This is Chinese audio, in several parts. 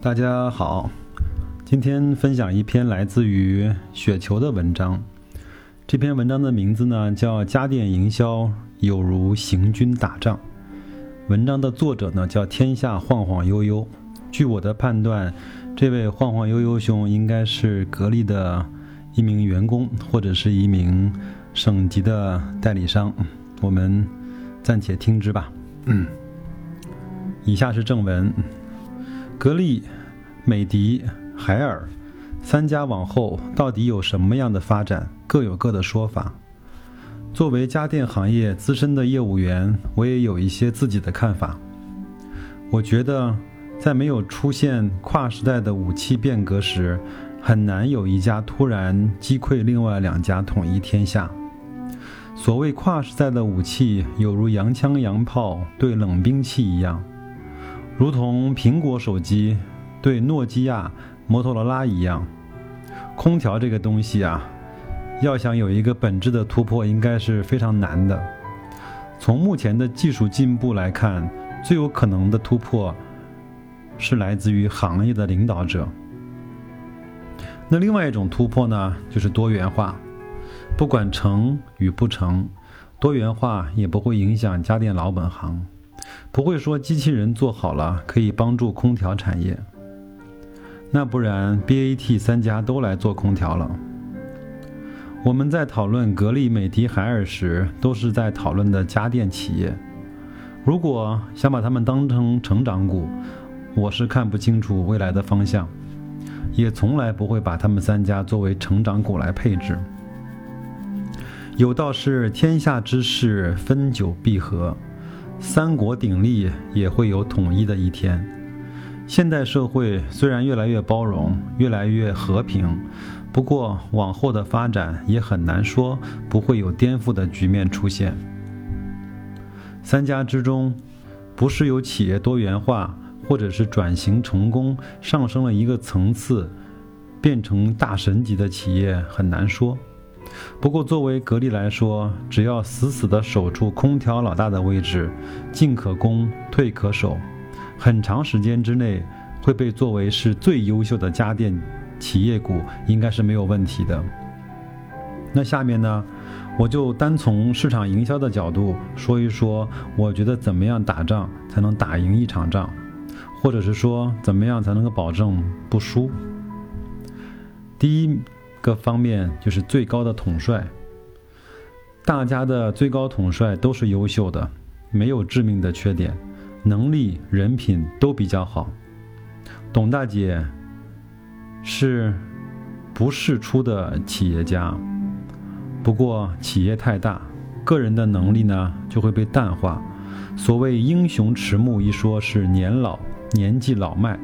大家好，今天分享一篇来自于雪球的文章。这篇文章的名字呢叫《家电营销有如行军打仗》。文章的作者呢叫天下晃晃悠悠。据我的判断，这位晃晃悠悠兄应该是格力的一名员工，或者是一名省级的代理商。我们暂且听之吧。嗯，以下是正文：格力、美的、海尔三家往后到底有什么样的发展？各有各的说法。作为家电行业资深的业务员，我也有一些自己的看法。我觉得，在没有出现跨时代的武器变革时，很难有一家突然击溃另外两家，统一天下。所谓跨时代的武器，有如洋枪洋炮对冷兵器一样，如同苹果手机对诺基亚、摩托罗拉一样。空调这个东西啊，要想有一个本质的突破，应该是非常难的。从目前的技术进步来看，最有可能的突破是来自于行业的领导者。那另外一种突破呢，就是多元化。不管成与不成，多元化也不会影响家电老本行，不会说机器人做好了可以帮助空调产业。那不然，BAT 三家都来做空调了。我们在讨论格力、美的、海尔时，都是在讨论的家电企业。如果想把它们当成成长股，我是看不清楚未来的方向，也从来不会把它们三家作为成长股来配置。有道是天下之事分久必合，三国鼎立也会有统一的一天。现代社会虽然越来越包容，越来越和平，不过往后的发展也很难说不会有颠覆的局面出现。三家之中，不是有企业多元化，或者是转型成功，上升了一个层次，变成大神级的企业，很难说。不过，作为格力来说，只要死死地守住空调老大的位置，进可攻，退可守，很长时间之内会被作为是最优秀的家电企业股，应该是没有问题的。那下面呢，我就单从市场营销的角度说一说，我觉得怎么样打仗才能打赢一场仗，或者是说怎么样才能够保证不输。第一。各方面就是最高的统帅，大家的最高统帅都是优秀的，没有致命的缺点，能力、人品都比较好。董大姐是不世出的企业家，不过企业太大，个人的能力呢就会被淡化。所谓英雄迟暮一说是年老年纪老迈，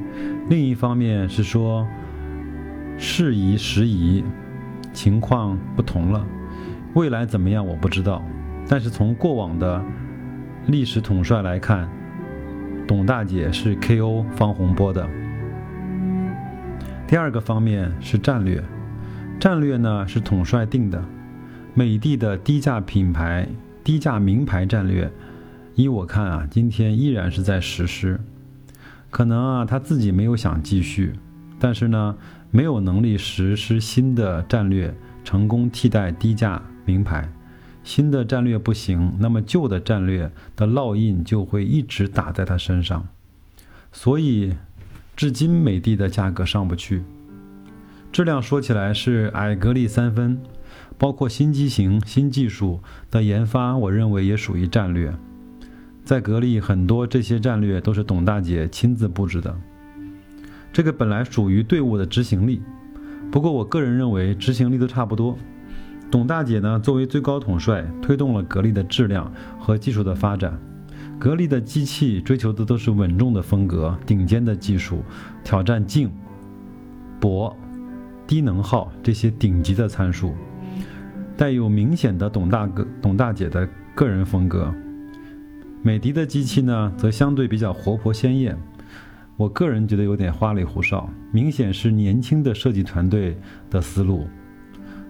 另一方面是说。事宜时宜，情况不同了。未来怎么样我不知道，但是从过往的历史统帅来看，董大姐是 KO 方洪波的。第二个方面是战略，战略呢是统帅定的。美的的低价品牌、低价名牌战略，依我看啊，今天依然是在实施。可能啊，他自己没有想继续，但是呢。没有能力实施新的战略，成功替代低价名牌，新的战略不行，那么旧的战略的烙印就会一直打在他身上。所以，至今美的的价格上不去。质量说起来是矮格力三分，包括新机型、新技术的研发，我认为也属于战略。在格力，很多这些战略都是董大姐亲自布置的。这个本来属于队伍的执行力，不过我个人认为执行力都差不多。董大姐呢，作为最高统帅，推动了格力的质量和技术的发展。格力的机器追求的都是稳重的风格、顶尖的技术，挑战静、薄、低能耗这些顶级的参数，带有明显的董大哥、董大姐的个人风格。美的的机器呢，则相对比较活泼鲜艳。我个人觉得有点花里胡哨，明显是年轻的设计团队的思路。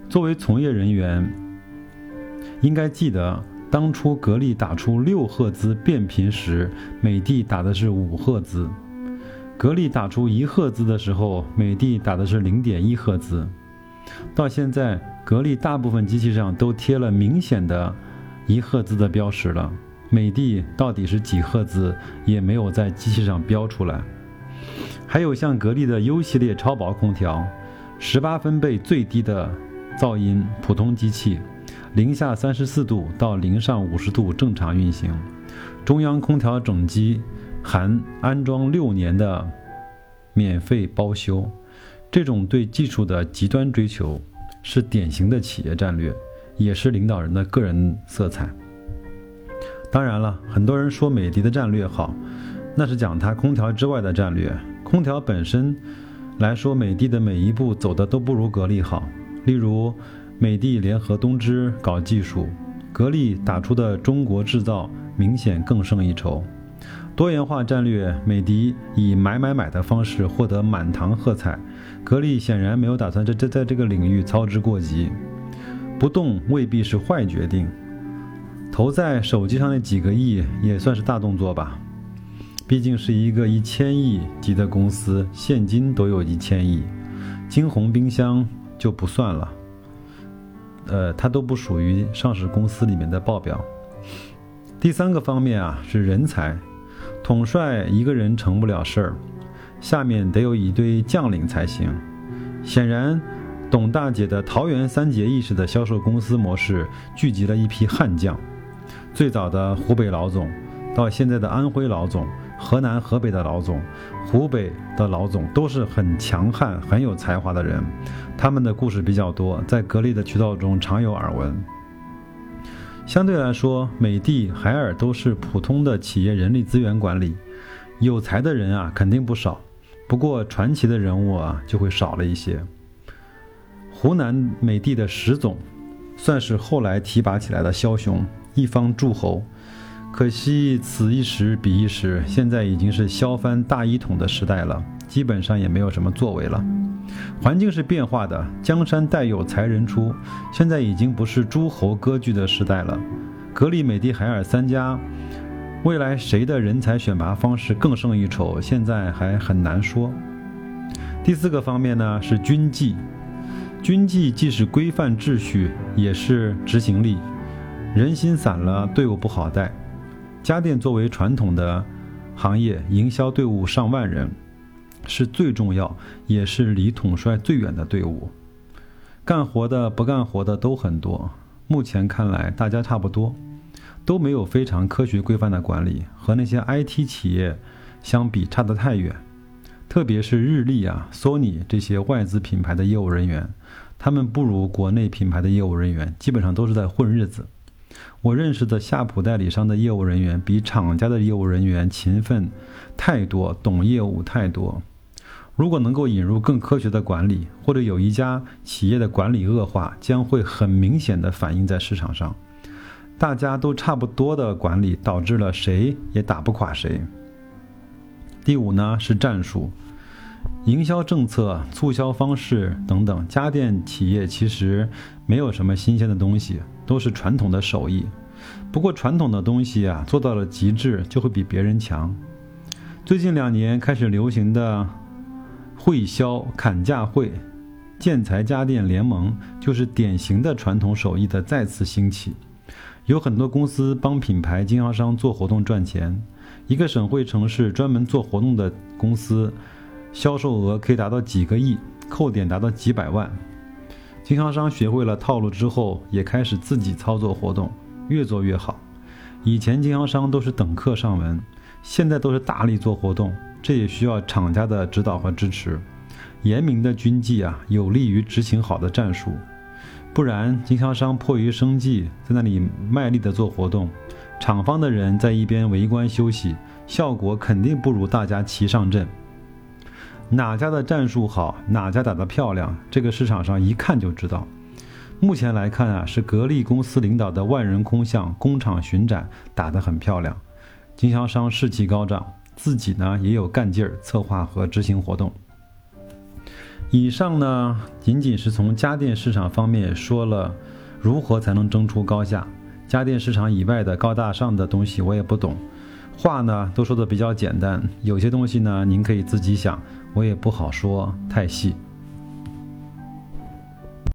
作为从业人员，应该记得当初格力打出六赫兹变频时，美的打的是五赫兹。格力打出一赫兹的时候，美的打的是零点一赫兹。到现在，格力大部分机器上都贴了明显的一赫兹的标识了，美的到底是几赫兹也没有在机器上标出来。还有像格力的 U 系列超薄空调，十八分贝最低的噪音，普通机器，零下三十四度到零上五十度正常运行，中央空调整机。含安装六年的免费包修，这种对技术的极端追求是典型的企业战略，也是领导人的个人色彩。当然了，很多人说美的的战略好，那是讲它空调之外的战略。空调本身来说，美的的每一步走的都不如格力好。例如，美的联合东芝搞技术，格力打出的中国制造明显更胜一筹。多元化战略，美的以买买买的方式获得满堂喝彩，格力显然没有打算在在在这个领域操之过急，不动未必是坏决定。投在手机上那几个亿也算是大动作吧，毕竟是一个一千亿级的公司，现金都有一千亿，金鸿冰箱就不算了，呃，它都不属于上市公司里面的报表。第三个方面啊，是人才。统帅一个人成不了事儿，下面得有一堆将领才行。显然，董大姐的桃园三结义式的销售公司模式聚集了一批悍将。最早的湖北老总，到现在的安徽老总、河南、河北的老总、湖北的老总，都是很强悍、很有才华的人。他们的故事比较多，在格力的渠道中常有耳闻。相对来说，美的、海尔都是普通的企业人力资源管理，有才的人啊肯定不少，不过传奇的人物啊就会少了一些。湖南美的的石总，算是后来提拔起来的枭雄，一方诸侯。可惜此一时彼一时，现在已经是削藩大一统的时代了，基本上也没有什么作为了。环境是变化的，江山代有才人出，现在已经不是诸侯割据的时代了。格力、美的、海尔三家，未来谁的人才选拔方式更胜一筹，现在还很难说。第四个方面呢是军纪，军纪既是规范秩序，也是执行力。人心散了，队伍不好带。家电作为传统的行业，营销队伍上万人。是最重要，也是离统帅最远的队伍。干活的、不干活的都很多。目前看来，大家差不多，都没有非常科学规范的管理，和那些 IT 企业相比差得太远。特别是日立啊、索尼这些外资品牌的业务人员，他们不如国内品牌的业务人员，基本上都是在混日子。我认识的夏普代理商的业务人员，比厂家的业务人员勤奋太多，懂业务太多。如果能够引入更科学的管理，或者有一家企业的管理恶化，将会很明显的反映在市场上。大家都差不多的管理，导致了谁也打不垮谁。第五呢是战术、营销政策、促销方式等等。家电企业其实没有什么新鲜的东西，都是传统的手艺。不过传统的东西啊，做到了极致，就会比别人强。最近两年开始流行的。会销砍价会，建材家电联盟就是典型的传统手艺的再次兴起。有很多公司帮品牌经销商做活动赚钱，一个省会城市专门做活动的公司，销售额可以达到几个亿，扣点达到几百万。经销商学会了套路之后，也开始自己操作活动，越做越好。以前经销商都是等客上门，现在都是大力做活动。这也需要厂家的指导和支持，严明的军纪啊，有利于执行好的战术。不然，经销商迫于生计，在那里卖力的做活动，厂方的人在一边围观休息，效果肯定不如大家齐上阵。哪家的战术好，哪家打得漂亮，这个市场上一看就知道。目前来看啊，是格力公司领导的万人空巷工厂巡展打得很漂亮，经销商士气高涨。自己呢也有干劲儿，策划和执行活动。以上呢仅仅是从家电市场方面说了如何才能争出高下，家电市场以外的高大上的东西我也不懂。话呢都说的比较简单，有些东西呢您可以自己想，我也不好说太细。